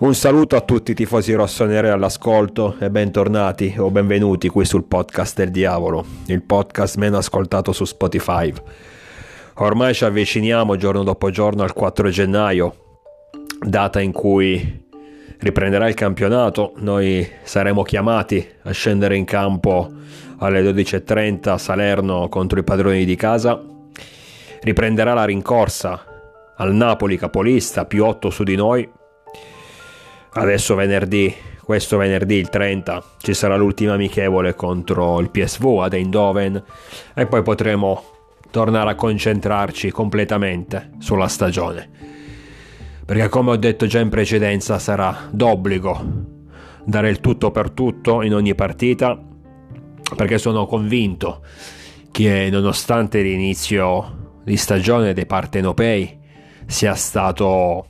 Un saluto a tutti i tifosi rossoneri all'ascolto e bentornati o benvenuti qui sul podcast del diavolo, il podcast meno ascoltato su Spotify. Ormai ci avviciniamo giorno dopo giorno al 4 gennaio, data in cui riprenderà il campionato, noi saremo chiamati a scendere in campo alle 12.30 a Salerno contro i padroni di casa, riprenderà la rincorsa al Napoli capolista più 8 su di noi Adesso venerdì, questo venerdì il 30, ci sarà l'ultima amichevole contro il PSV ad Eindhoven e poi potremo tornare a concentrarci completamente sulla stagione. Perché come ho detto già in precedenza sarà d'obbligo dare il tutto per tutto in ogni partita perché sono convinto che nonostante l'inizio di stagione dei partenopei sia stato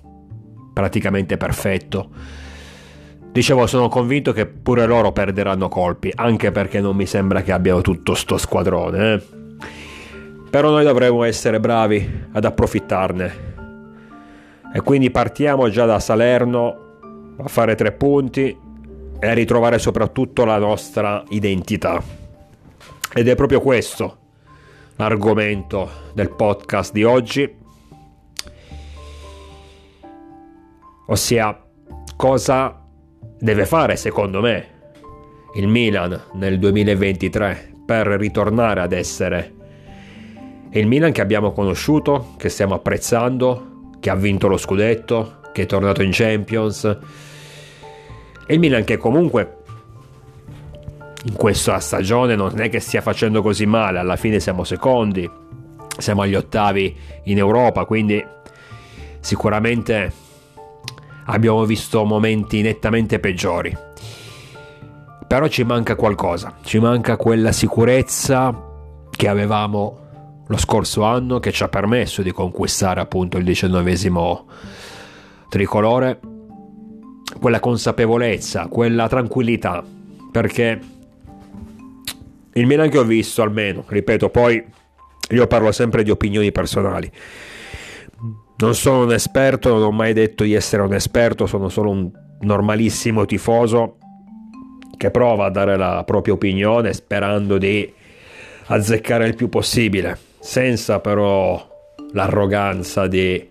praticamente perfetto. Dicevo, sono convinto che pure loro perderanno colpi, anche perché non mi sembra che abbiano tutto sto squadrone. Eh? Però noi dovremo essere bravi ad approfittarne. E quindi partiamo già da Salerno a fare tre punti e a ritrovare soprattutto la nostra identità. Ed è proprio questo l'argomento del podcast di oggi Ossia, cosa deve fare secondo me il Milan nel 2023 per ritornare ad essere il Milan che abbiamo conosciuto, che stiamo apprezzando, che ha vinto lo scudetto, che è tornato in Champions. E il Milan che comunque in questa stagione non è che stia facendo così male, alla fine siamo secondi, siamo agli ottavi in Europa, quindi sicuramente abbiamo visto momenti nettamente peggiori. Però ci manca qualcosa, ci manca quella sicurezza che avevamo lo scorso anno che ci ha permesso di conquistare appunto il diciannovesimo tricolore, quella consapevolezza, quella tranquillità, perché il Milan che ho visto almeno, ripeto, poi io parlo sempre di opinioni personali, non sono un esperto, non ho mai detto di essere un esperto, sono solo un normalissimo tifoso che prova a dare la propria opinione sperando di azzeccare il più possibile, senza però l'arroganza di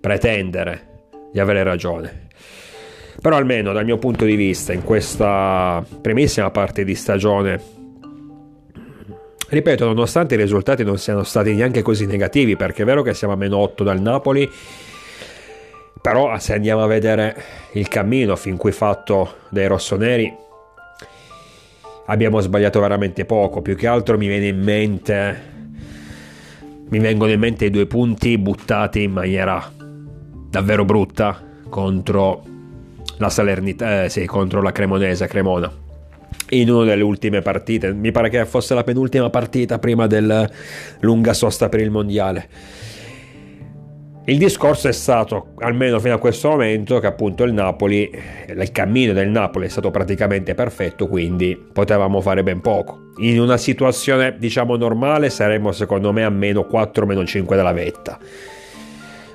pretendere di avere ragione. Però almeno dal mio punto di vista, in questa primissima parte di stagione Ripeto, nonostante i risultati non siano stati neanche così negativi, perché è vero che siamo a meno 8 dal Napoli, però se andiamo a vedere il cammino fin qui fatto dai rossoneri, abbiamo sbagliato veramente poco. Più che altro mi viene in mente. Mi vengono in mente i due punti buttati in maniera davvero brutta contro la Salernità, eh, sì, contro la Cremonese, Cremona in una delle ultime partite, mi pare che fosse la penultima partita prima del lunga sosta per il mondiale. Il discorso è stato, almeno fino a questo momento, che appunto il Napoli, il cammino del Napoli è stato praticamente perfetto, quindi potevamo fare ben poco. In una situazione, diciamo, normale saremmo secondo me a meno 4, meno 5 della vetta.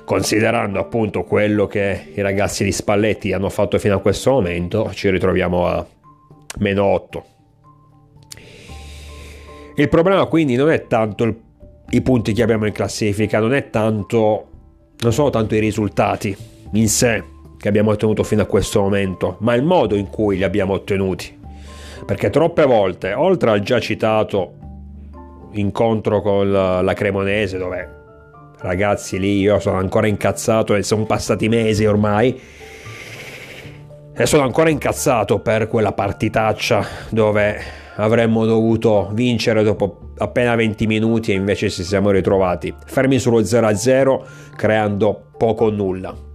Considerando appunto quello che i ragazzi di Spalletti hanno fatto fino a questo momento, ci ritroviamo a meno 8. Il problema quindi non è tanto il, i punti che abbiamo in classifica, non è tanto, non sono tanto i risultati in sé che abbiamo ottenuto fino a questo momento, ma il modo in cui li abbiamo ottenuti. Perché troppe volte, oltre al già citato incontro con la, Cremonese, dove ragazzi lì io sono ancora incazzato e sono passati mesi ormai, e sono ancora incazzato per quella partitaccia dove avremmo dovuto vincere dopo appena 20 minuti e invece ci siamo ritrovati fermi sullo 0-0 creando poco o nulla.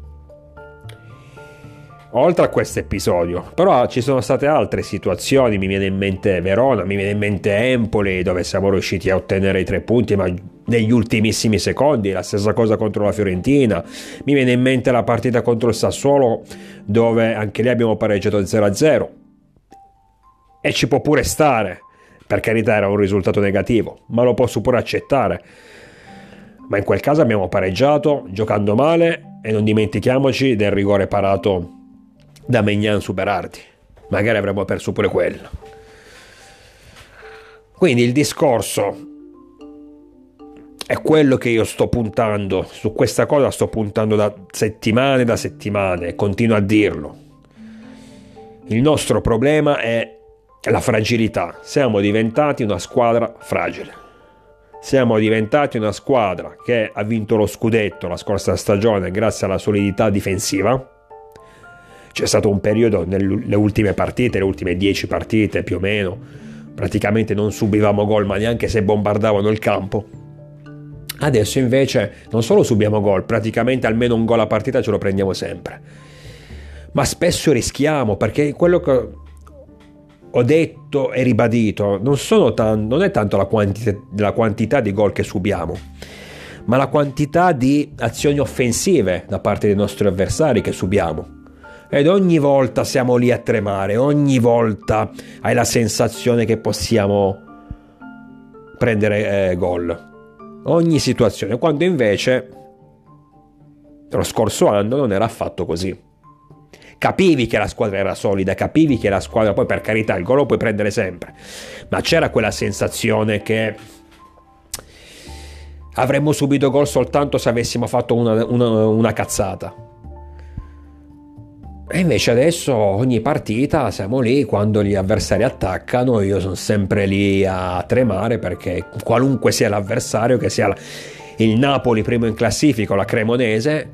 Oltre a questo episodio, però ci sono state altre situazioni, mi viene in mente Verona, mi viene in mente Empoli dove siamo riusciti a ottenere i tre punti ma negli ultimissimi secondi, la stessa cosa contro la Fiorentina, mi viene in mente la partita contro il Sassuolo dove anche lì abbiamo pareggiato 0-0 e ci può pure stare, per carità era un risultato negativo, ma lo posso pure accettare. Ma in quel caso abbiamo pareggiato giocando male e non dimentichiamoci del rigore parato da Megnan su Berardi. Magari avremmo perso pure quello. Quindi il discorso è quello che io sto puntando, su questa cosa sto puntando da settimane da settimane, continuo a dirlo. Il nostro problema è la fragilità. Siamo diventati una squadra fragile. Siamo diventati una squadra che ha vinto lo scudetto la scorsa stagione grazie alla solidità difensiva. C'è stato un periodo nelle ultime partite, le ultime 10 partite più o meno, praticamente non subivamo gol, ma neanche se bombardavano il campo. Adesso invece non solo subiamo gol, praticamente almeno un gol a partita ce lo prendiamo sempre. Ma spesso rischiamo perché quello che ho detto e ribadito, non, tan- non è tanto la quantità, la quantità di gol che subiamo, ma la quantità di azioni offensive da parte dei nostri avversari che subiamo. Ed ogni volta siamo lì a tremare, ogni volta hai la sensazione che possiamo prendere eh, gol. Ogni situazione, quando invece lo scorso anno non era affatto così capivi che la squadra era solida, capivi che la squadra, poi per carità il gol lo puoi prendere sempre, ma c'era quella sensazione che avremmo subito gol soltanto se avessimo fatto una, una, una cazzata. E invece adesso ogni partita siamo lì, quando gli avversari attaccano, io sono sempre lì a tremare perché qualunque sia l'avversario, che sia il Napoli primo in classifica o la Cremonese,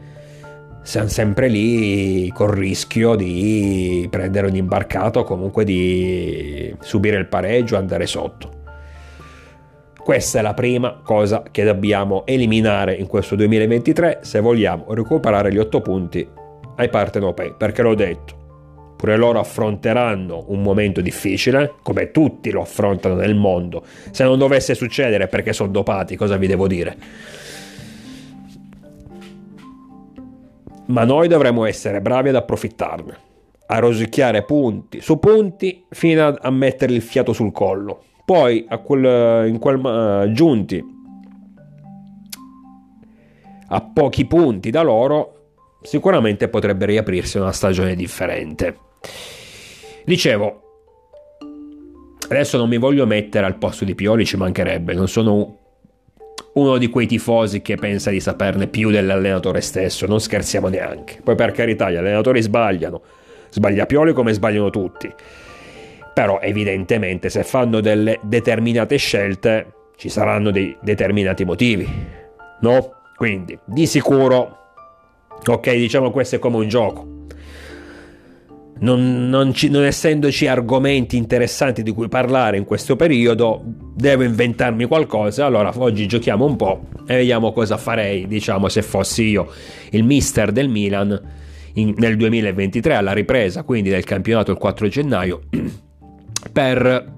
siamo sempre lì col rischio di prendere un imbarcato o comunque di subire il pareggio, andare sotto. Questa è la prima cosa che dobbiamo eliminare in questo 2023 se vogliamo recuperare gli 8 punti ai partenopei, perché l'ho detto, pure loro affronteranno un momento difficile, come tutti lo affrontano nel mondo. Se non dovesse succedere perché sono dopati, cosa vi devo dire? ma noi dovremmo essere bravi ad approfittarne, a rosicchiare punti su punti fino a, mettere il fiato sul collo. Poi quel, quel, uh, giunti a pochi punti da loro, sicuramente potrebbe riaprirsi una stagione differente. Dicevo, adesso non mi voglio mettere al posto di Pioli, ci mancherebbe, non sono uno di quei tifosi che pensa di saperne più dell'allenatore stesso, non scherziamo neanche. Poi per carità gli allenatori sbagliano, sbaglia Pioli come sbagliano tutti. Però evidentemente se fanno delle determinate scelte ci saranno dei determinati motivi, no? Quindi di sicuro, ok, diciamo questo è come un gioco non, non, ci, non, essendoci argomenti interessanti di cui parlare in questo periodo, devo inventarmi qualcosa. Allora oggi giochiamo un po' e vediamo cosa farei, diciamo, se fossi io il mister del Milan in, nel 2023 alla ripresa, quindi del campionato il 4 gennaio, per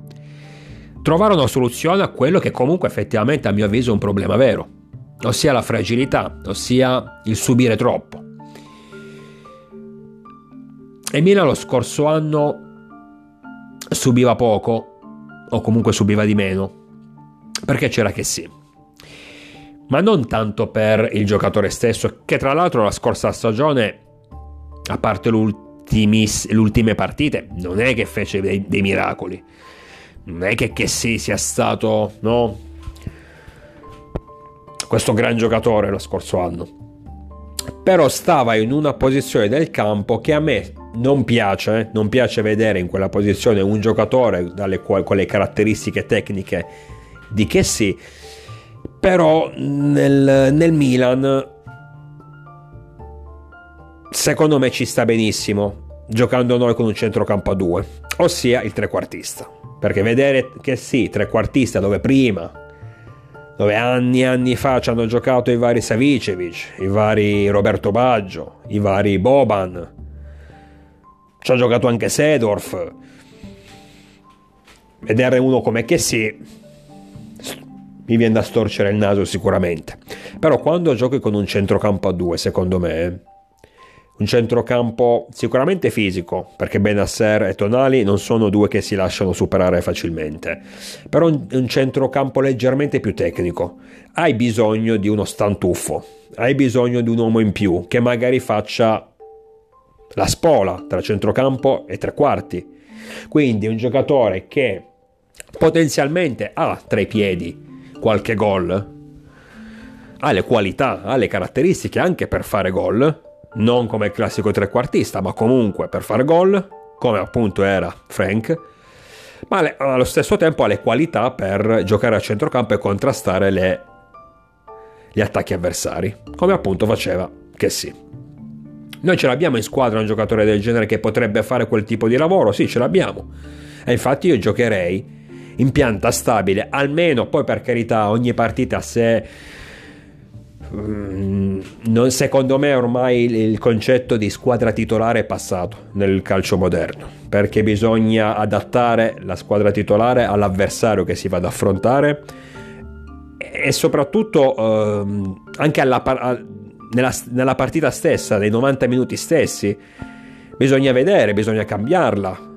trovare una soluzione a quello che comunque effettivamente a mio avviso è un problema vero, ossia la fragilità, ossia il subire troppo. E Milan lo scorso anno subiva poco, o comunque subiva di meno, perché c'era che sì. Ma non tanto per il giocatore stesso, che tra l'altro la scorsa stagione, a parte le ultime partite, non è che fece dei, dei miracoli. Non è che, che sì sia stato, no? Questo gran giocatore lo scorso anno. Però stava in una posizione del campo che a me non piace, non piace vedere in quella posizione un giocatore dalle quali, con le caratteristiche tecniche di che sì, però nel, nel Milan secondo me ci sta benissimo giocando noi con un centrocampo a due, ossia il trequartista. Perché vedere che sì, trequartista dove prima dove anni e anni fa ci hanno giocato i vari Savicevic, i vari Roberto Baggio, i vari Boban, ci ha giocato anche Sedorf. Vedere uno come che sì, mi viene da storcere il naso sicuramente. Però quando giochi con un centrocampo a due, secondo me, un centrocampo sicuramente fisico, perché Benasser e Tonali non sono due che si lasciano superare facilmente, però un, centrocampo leggermente più tecnico. Hai bisogno di uno stantuffo, hai bisogno di un uomo in più che magari faccia la spola tra centrocampo e tre quarti. Quindi un giocatore che potenzialmente ha tra i piedi qualche gol, ha le qualità, ha le caratteristiche anche per fare gol, non come il classico trequartista, ma comunque per fare gol, come appunto era Frank, ma allo stesso tempo ha le qualità per giocare a centrocampo e contrastare le, gli attacchi avversari, come appunto faceva che sì. Noi ce l'abbiamo in squadra un giocatore del genere che potrebbe fare quel tipo di lavoro? Sì, ce l'abbiamo. E infatti io giocherei in pianta stabile, almeno poi per carità ogni partita se non, secondo me ormai il concetto di squadra titolare è passato nel calcio moderno perché bisogna adattare la squadra titolare all'avversario che si va ad affrontare e soprattutto ehm, anche alla, a, nella, nella partita stessa, nei 90 minuti stessi, bisogna vedere, bisogna cambiarla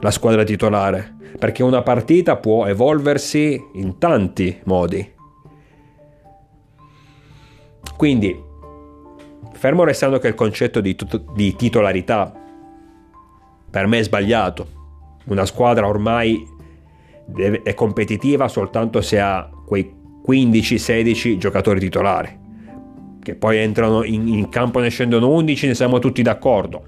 la squadra titolare perché una partita può evolversi in tanti modi. Quindi, fermo restando che il concetto di, di titolarità per me è sbagliato, una squadra ormai deve, è competitiva soltanto se ha quei 15-16 giocatori titolari, che poi entrano in, in campo ne scendono 11, ne siamo tutti d'accordo,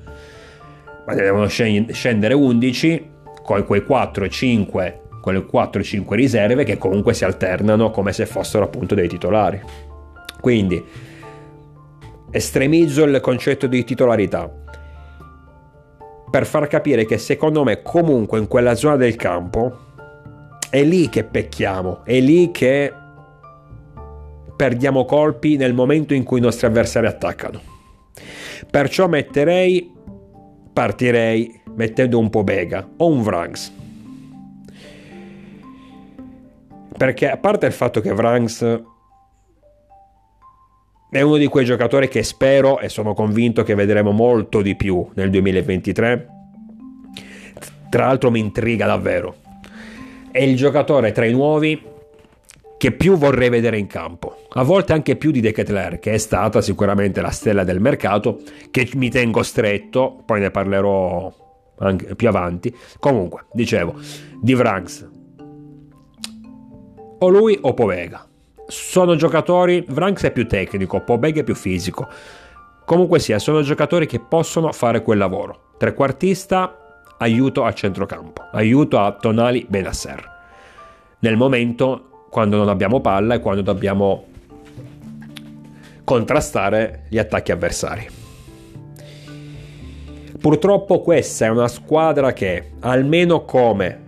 ma ne devono scendere 11 con quei 4-5 quelle 4-5 riserve che comunque si alternano come se fossero appunto dei titolari. Quindi estremizzo il concetto di titolarità per far capire che secondo me comunque in quella zona del campo è lì che pecchiamo, è lì che perdiamo colpi nel momento in cui i nostri avversari attaccano. Perciò metterei, partirei mettendo un po' Bega o un Vranks. Perché a parte il fatto che Vranks è uno di quei giocatori che spero e sono convinto che vedremo molto di più nel 2023, tra l'altro mi intriga davvero. È il giocatore tra i nuovi che più vorrei vedere in campo, a volte anche più di De Ketler, che è stata sicuramente la stella del mercato, che mi tengo stretto, poi ne parlerò più avanti. Comunque, dicevo, di Vranks. O lui o Povega. Sono giocatori, Vranks è più tecnico, Povega è più fisico. Comunque sia, sono giocatori che possono fare quel lavoro. Trequartista, aiuto al centrocampo, aiuto a Tonali Benasser. Nel momento quando non abbiamo palla e quando dobbiamo contrastare gli attacchi avversari. Purtroppo questa è una squadra che, almeno come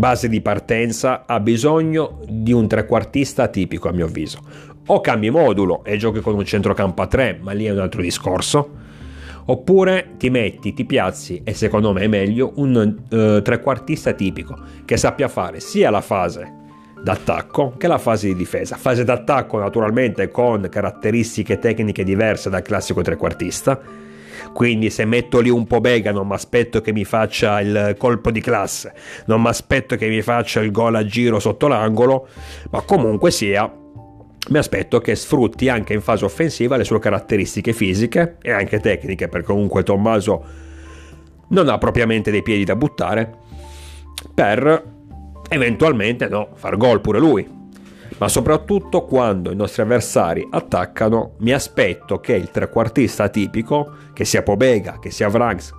base di partenza, ha bisogno di un trequartista tipico a mio avviso. O cambi modulo e giochi con un centrocampo a 3, ma lì è un altro discorso. Oppure ti metti, ti piazzi e secondo me è meglio un uh, trequartista tipico che sappia fare sia la fase d'attacco che la fase di difesa. Fase d'attacco naturalmente con caratteristiche tecniche diverse dal classico trequartista quindi se metto lì un po' Bega non mi aspetto che mi faccia il colpo di classe, non mi aspetto che mi faccia il gol a giro sotto l'angolo, ma comunque sia mi aspetto che sfrutti anche in fase offensiva le sue caratteristiche fisiche e anche tecniche, perché comunque Tommaso non ha propriamente dei piedi da buttare, per eventualmente no, far gol pure lui ma soprattutto quando i nostri avversari attaccano mi aspetto che il trequartista tipico, che sia Pobega, che sia Vranks,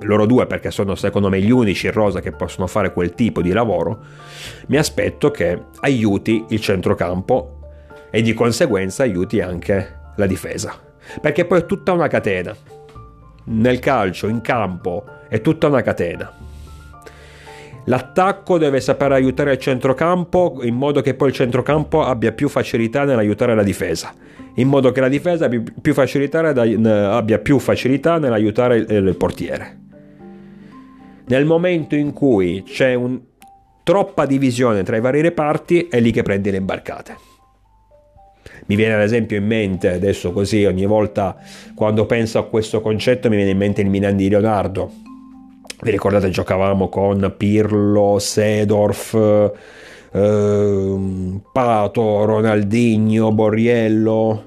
loro due perché sono secondo me gli unici in rosa che possono fare quel tipo di lavoro, mi aspetto che aiuti il centrocampo e di conseguenza aiuti anche la difesa. Perché poi è tutta una catena. Nel calcio, in campo, è tutta una catena. L'attacco deve saper aiutare il centrocampo in modo che poi il centrocampo abbia più facilità nell'aiutare la difesa, in modo che la difesa abbia più facilità, abbia più facilità nell'aiutare il portiere. Nel momento in cui c'è un, troppa divisione tra i vari reparti, è lì che prendi le imbarcate. Mi viene ad esempio in mente, adesso così ogni volta quando penso a questo concetto mi viene in mente il Milan di Leonardo, vi ricordate giocavamo con Pirlo, Sedorf, eh, Pato, Ronaldinho, Borriello.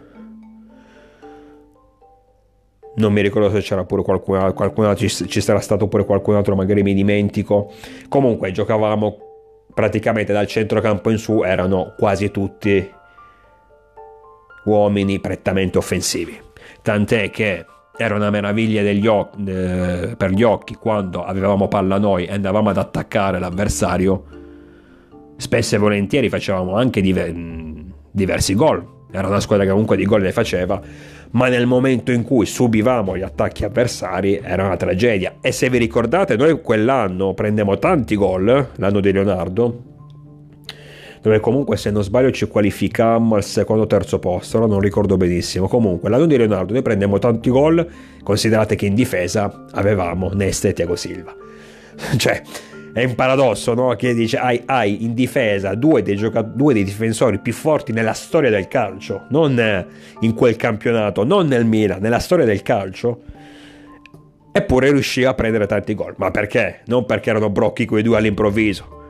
non mi ricordo se c'era pure qualcun, qualcun altro, ci, ci sarà stato pure qualcun altro, magari mi dimentico. Comunque giocavamo praticamente dal centrocampo in su, erano quasi tutti uomini prettamente offensivi. Tant'è che era una meraviglia occhi, eh, per gli occhi quando avevamo palla noi e andavamo ad attaccare l'avversario. Spesso e volentieri facevamo anche diver- diversi gol. Era una squadra che comunque di gol ne faceva, ma nel momento in cui subivamo gli attacchi avversari era una tragedia. E se vi ricordate, noi quell'anno prendemmo tanti gol, l'anno di Leonardo, dove comunque se non sbaglio ci qualificammo al secondo o terzo posto, no? non ricordo benissimo. Comunque l'anno di Leonardo noi prendiamo tanti gol, considerate che in difesa avevamo Neste e Tiago Silva. cioè, è un paradosso, no? Che dice hai, hai in difesa due dei, gioca- due dei, difensori più forti nella storia del calcio, non in quel campionato, non nel Milan, nella storia del calcio. Eppure riuscì a prendere tanti gol. Ma perché? Non perché erano brocchi quei due all'improvviso.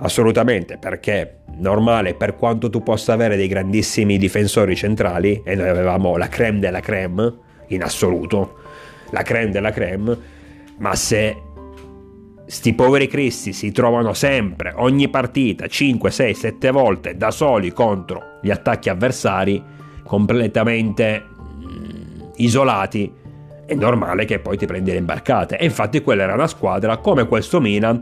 Assolutamente, perché normale per quanto tu possa avere dei grandissimi difensori centrali, e noi avevamo la creme della creme, in assoluto, la creme della creme, ma se sti poveri cristi si trovano sempre, ogni partita, 5, 6, 7 volte da soli contro gli attacchi avversari, completamente mm, isolati, è normale che poi ti prendi le imbarcate. E infatti quella era una squadra come questo Milan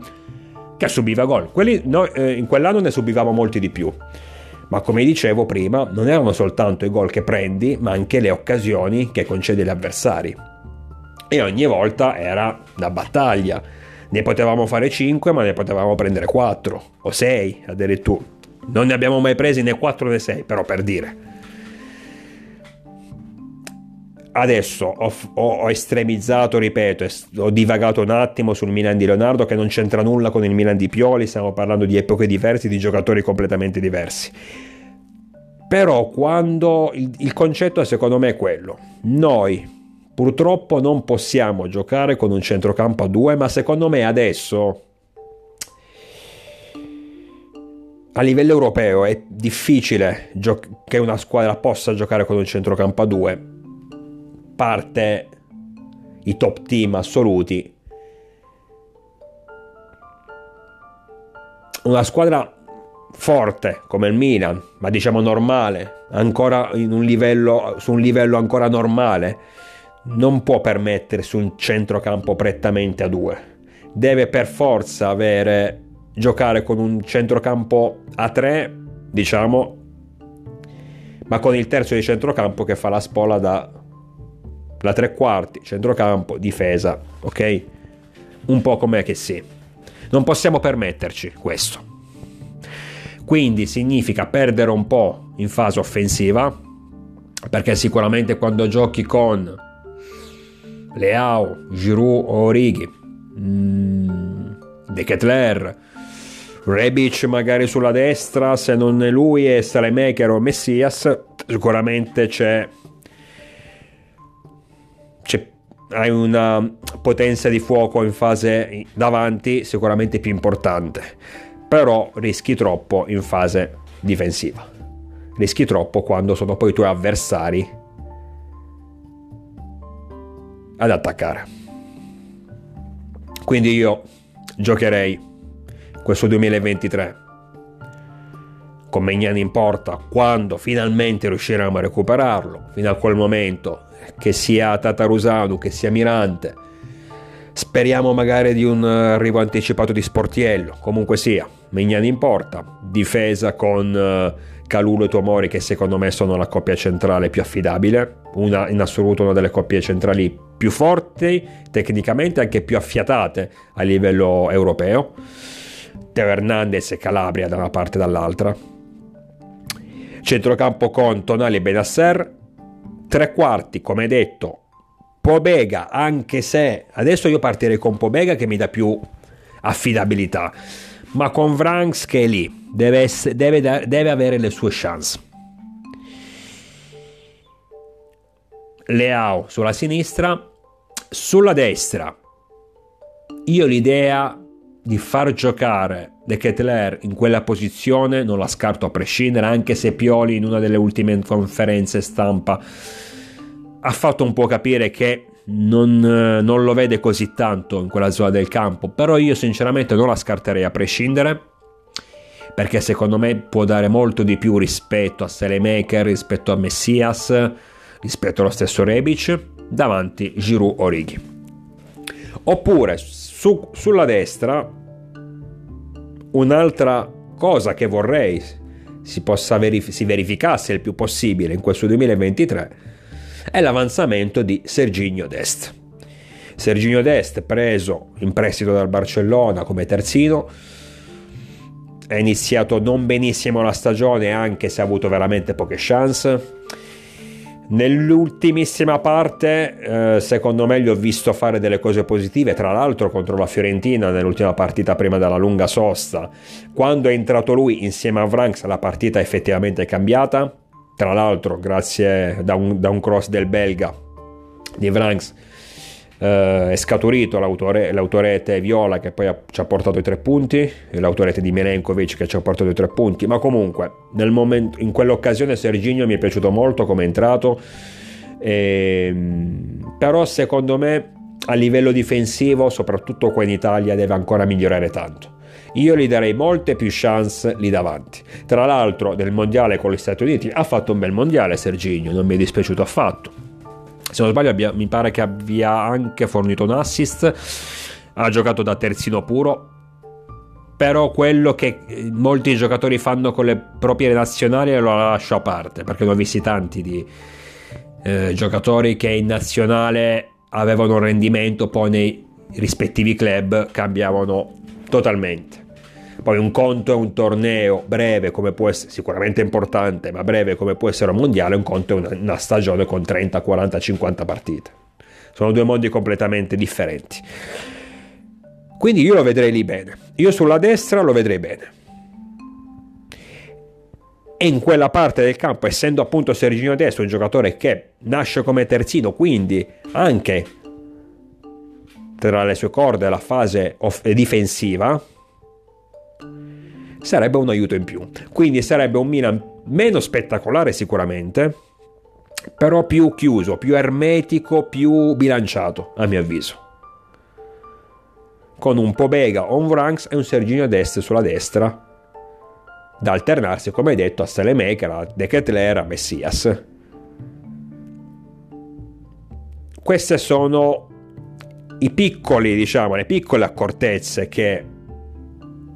che subiva gol. Quelli, noi, eh, in quell'anno ne subivamo molti di più. Ma come dicevo prima, non erano soltanto i gol che prendi, ma anche le occasioni che concedi agli avversari. E ogni volta era da battaglia ne potevamo fare 5, ma ne potevamo prendere 4 o 6 addirittura. Non ne abbiamo mai presi né 4 né 6, però per dire. Adesso ho, ho, ho, estremizzato, ripeto, ho divagato un attimo sul Milan di Leonardo che non c'entra nulla con il Milan di Pioli, stiamo parlando di epoche diverse, di giocatori completamente diversi. Però quando il, il concetto secondo me è quello, noi Purtroppo non possiamo giocare con un centrocampo a due, ma secondo me adesso a livello europeo è difficile gio- che una squadra possa giocare con un centrocampo a due. Parte i top team assoluti. Una squadra forte come il Milan, ma diciamo normale, ancora in un livello, su un livello ancora normale non può permettersi un centrocampo prettamente a due. Deve per forza avere giocare con un centrocampo a tre, diciamo, ma con il terzo di centrocampo che fa la spola da la tre quarti, centrocampo, difesa, ok? Un po' com'è che sì. Non possiamo permetterci questo. Quindi significa perdere un po' in fase offensiva, perché sicuramente quando giochi con Leao, Giroud o Orighi, mm, De Ketler, Rebic magari sulla destra, se non è lui è Salemaker o Messias, sicuramente c'è, hai una potenza di fuoco in fase davanti sicuramente più importante, però rischi troppo in fase difensiva. Rischi troppo quando sono poi i tuoi avversari ad attaccare. Quindi io giocherei questo 2023 con Megnani in porta quando finalmente riusciremo a recuperarlo, fino a quel momento che sia Tatarusanu, che sia Mirante. Speriamo magari di un arrivo anticipato di Sportiello, comunque sia, Megnani in porta, difesa con uh, Calulo e Tuomori che secondo me sono la coppia centrale più affidabile, una, in assoluto una delle coppie centrali più forti tecnicamente, anche più affiatate a livello europeo. Teo Hernandez e Calabria da una parte e dall'altra. Centrocampo con Tonali e Benasser. Tre quarti, come detto, Pobega, anche se adesso io partirei con Pobega che mi dà più affidabilità, ma con Vranks che è lì, deve, essere, deve, deve avere le sue chance. Leao sulla sinistra, sulla destra io l'idea di far giocare De Ketler in quella posizione non la scarto a prescindere, anche se Pioli in una delle ultime conferenze stampa ha fatto un po' capire che non, non, lo vede così tanto in quella zona del campo, però io sinceramente non la scarterei a prescindere perché secondo me può dare molto di più rispetto a Selemaker, rispetto a Messias, rispetto allo stesso Rebic, davanti Giroud o Righi. Oppure su, sulla destra un'altra cosa che vorrei si, verif- si verificasse il più possibile in questo 2023 è l'avanzamento di Serginio Dest. Serginio Dest preso in prestito dal Barcellona come terzino è iniziato non benissimo la stagione anche se ha avuto veramente poche chance Nell'ultimissima parte, eh, secondo me, gli ho visto fare delle cose positive, tra l'altro contro la Fiorentina nell'ultima partita prima della lunga sosta. Quando è entrato lui insieme a Vranks la partita effettivamente è cambiata, tra l'altro grazie da un, da un cross del belga di Vranks Uh, è scaturito l'autore, l'autorete Viola che poi ha, ci ha portato i tre punti e l'autorete di Milenkovic che ci ha portato i tre punti. Ma comunque momento, in quell'occasione Serginio mi è piaciuto molto come è entrato e, ehm, però secondo me a livello difensivo soprattutto qua in Italia deve ancora migliorare tanto. Io gli darei molte più chance lì davanti. Tra l'altro, nel mondiale con gli Stati Uniti ha fatto un bel mondiale Serginio, non mi è dispiaciuto affatto se non sbaglio abbia, mi pare che abbia anche fornito un assist, ha giocato da terzino puro, però quello che molti giocatori fanno con le proprie nazionali lo lascio a parte, perché ne ho visti tanti di eh, giocatori che in nazionale avevano un rendimento, poi nei rispettivi club cambiavano totalmente. Poi un conto è un torneo breve come può essere, sicuramente importante, ma breve come può essere un mondiale, un conto è una, una stagione con 30, 40, 50 partite. Sono due mondi completamente differenti. Quindi io lo vedrei lì bene. Io sulla destra lo vedrei bene. E in quella parte del campo, essendo appunto Serginio Destro un giocatore che nasce come terzino, quindi anche tra le sue corde la fase off- difensiva, sarebbe un aiuto in più. Quindi sarebbe un Milan meno spettacolare sicuramente, però più chiuso, più ermetico, più bilanciato, a mio avviso. Con un Pobega o un Vranks e un Serginio Dest sulla destra, da alternarsi, come detto, a Salemaker, a De Ketler, a Messias. Queste sono i piccoli, diciamo, le piccole accortezze che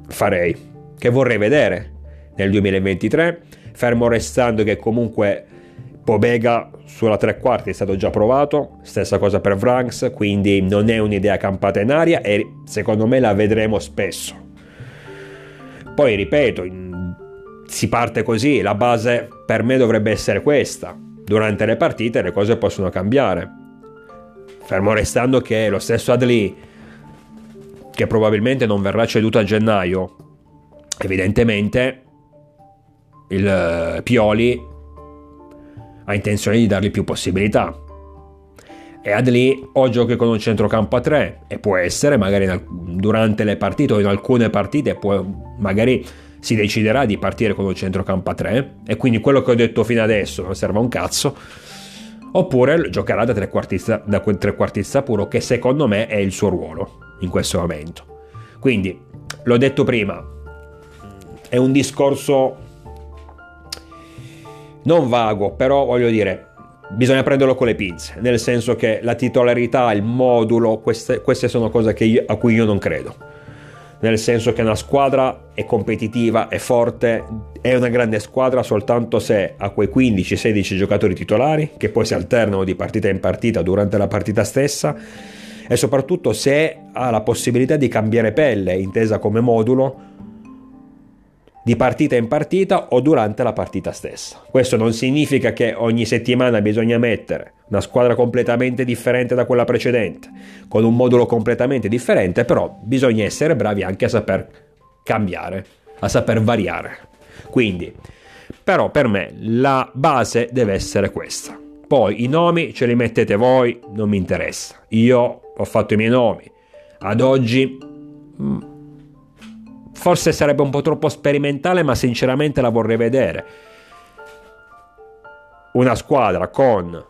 farei che vorrei vedere nel 2023, fermo restando che comunque Pobega sulla tre quarti è stato già provato, stessa cosa per Vranks, quindi non è un'idea campata in aria e secondo me la vedremo spesso. Poi ripeto, si parte così, la base per me dovrebbe essere questa. Durante le partite le cose possono cambiare. Fermo restando che lo stesso Adli, che probabilmente non verrà ceduto a gennaio, evidentemente il eh, Pioli ha intenzione di dargli più possibilità. E Adli o giochi con un centrocampo a 3 e può essere magari durante le partite o in alcune partite può, magari si deciderà di partire con un centrocampo a 3 e quindi quello che ho detto fino adesso non serve a un cazzo. Oppure giocherà da trequartista, da trequartista puro che secondo me è il suo ruolo in questo momento. Quindi l'ho detto prima è un discorso non vago, però voglio dire, bisogna prenderlo con le pinze, nel senso che la titolarità, il modulo, queste, queste sono cose io, a cui io non credo. Nel senso che una squadra è competitiva, è forte, è una grande squadra soltanto se ha quei 15-16 giocatori titolari che poi si alternano di partita in partita durante la partita stessa e soprattutto se ha la possibilità di cambiare pelle, intesa come modulo, di partita in partita o durante la partita stessa. Questo non significa che ogni settimana bisogna mettere una squadra completamente differente da quella precedente, con un modulo completamente differente, però bisogna essere bravi anche a saper cambiare, a saper variare. Quindi, però per me la base deve essere questa. Poi i nomi ce li mettete voi, non mi interessa. Io ho fatto i miei nomi. Ad oggi mm, Forse sarebbe un po' troppo sperimentale, ma sinceramente la vorrei vedere. Una squadra con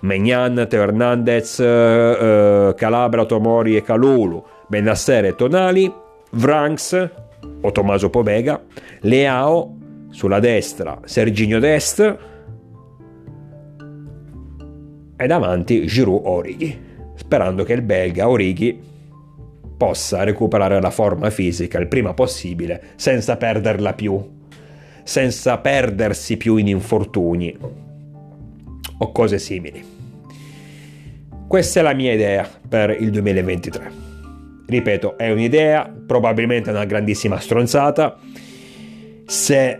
Megnan, Teo Hernandez, eh, Calabra, Tomori e Calulu, Benasser e Tonali, Vranks o Tommaso Povega, Leao sulla destra, Serginio Dest e davanti Giroud Orighi, sperando che il belga Orighi possa recuperare la forma fisica il prima possibile senza perderla più, senza perdersi più in infortuni o cose simili. Questa è la mia idea per il 2023. Ripeto, è un'idea, probabilmente una grandissima stronzata. Se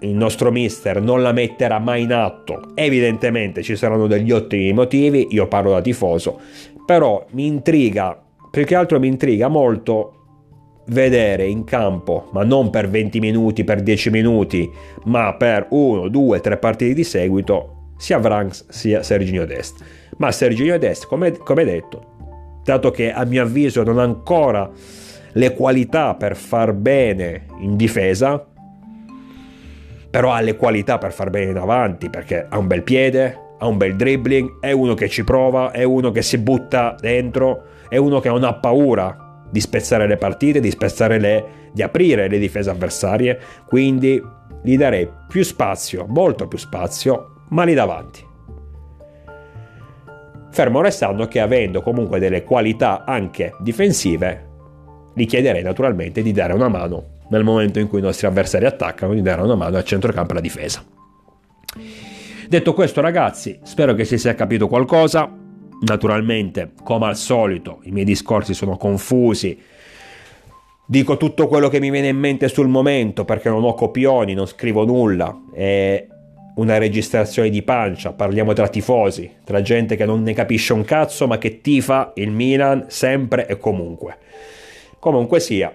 il nostro mister non la metterà mai in atto, evidentemente ci saranno degli ottimi motivi, io parlo da tifoso, però mi intriga, più che altro mi intriga molto vedere in campo, ma non per 20 minuti, per 10 minuti, ma per 1, 2, 3 partite di seguito, sia Vranks sia Serginio Dest. Ma Serginio Dest, come, come detto, dato che a mio avviso non ha ancora le qualità per far bene in difesa, però ha le qualità per far bene in avanti perché ha un bel piede, ha un bel dribbling, è uno che ci prova, è uno che si butta dentro, è uno che non ha paura di spezzare le partite, di spezzare le, di aprire le difese avversarie, quindi gli darei più spazio, molto più spazio, ma lì davanti. Fermo restando che avendo comunque delle qualità anche difensive, gli chiederei naturalmente di dare una mano nel momento in cui i nostri avversari attaccano, di dare una mano al centrocampo e alla difesa. Detto questo ragazzi, spero che si sia capito qualcosa. Naturalmente, come al solito, i miei discorsi sono confusi. Dico tutto quello che mi viene in mente sul momento perché non ho copioni, non scrivo nulla e una registrazione di pancia, parliamo tra tifosi, tra gente che non ne capisce un cazzo ma che tifa il Milan sempre e comunque. Comunque sia,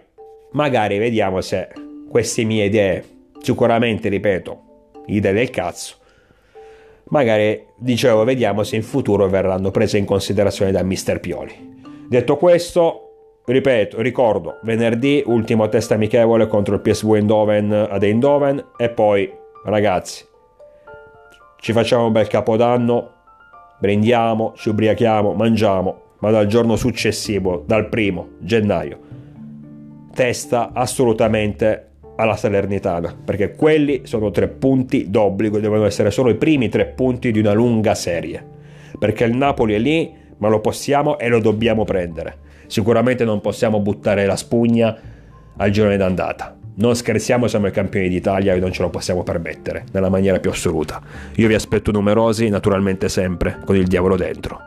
magari vediamo se queste mie idee, sicuramente ripeto, idee del cazzo, magari dicevo vediamo se in futuro verranno prese in considerazione da Mister Pioli. Detto questo, ripeto, ricordo, venerdì ultimo test amichevole contro il PSV Eindhoven ad Eindhoven e poi ragazzi ci facciamo un bel capodanno, brindiamo, ci ubriachiamo, mangiamo, ma dal giorno successivo, dal primo gennaio, testa assolutamente alla Salernitana, perché quelli sono tre punti d'obbligo, devono essere solo i primi tre punti di una lunga serie, perché il Napoli è lì, ma lo possiamo e lo dobbiamo prendere. Sicuramente non possiamo buttare la spugna al girone d'andata. Non scherziamo, siamo i campioni d'Italia e non ce lo possiamo permettere, nella maniera più assoluta. Io vi aspetto numerosi, naturalmente sempre, con il diavolo dentro.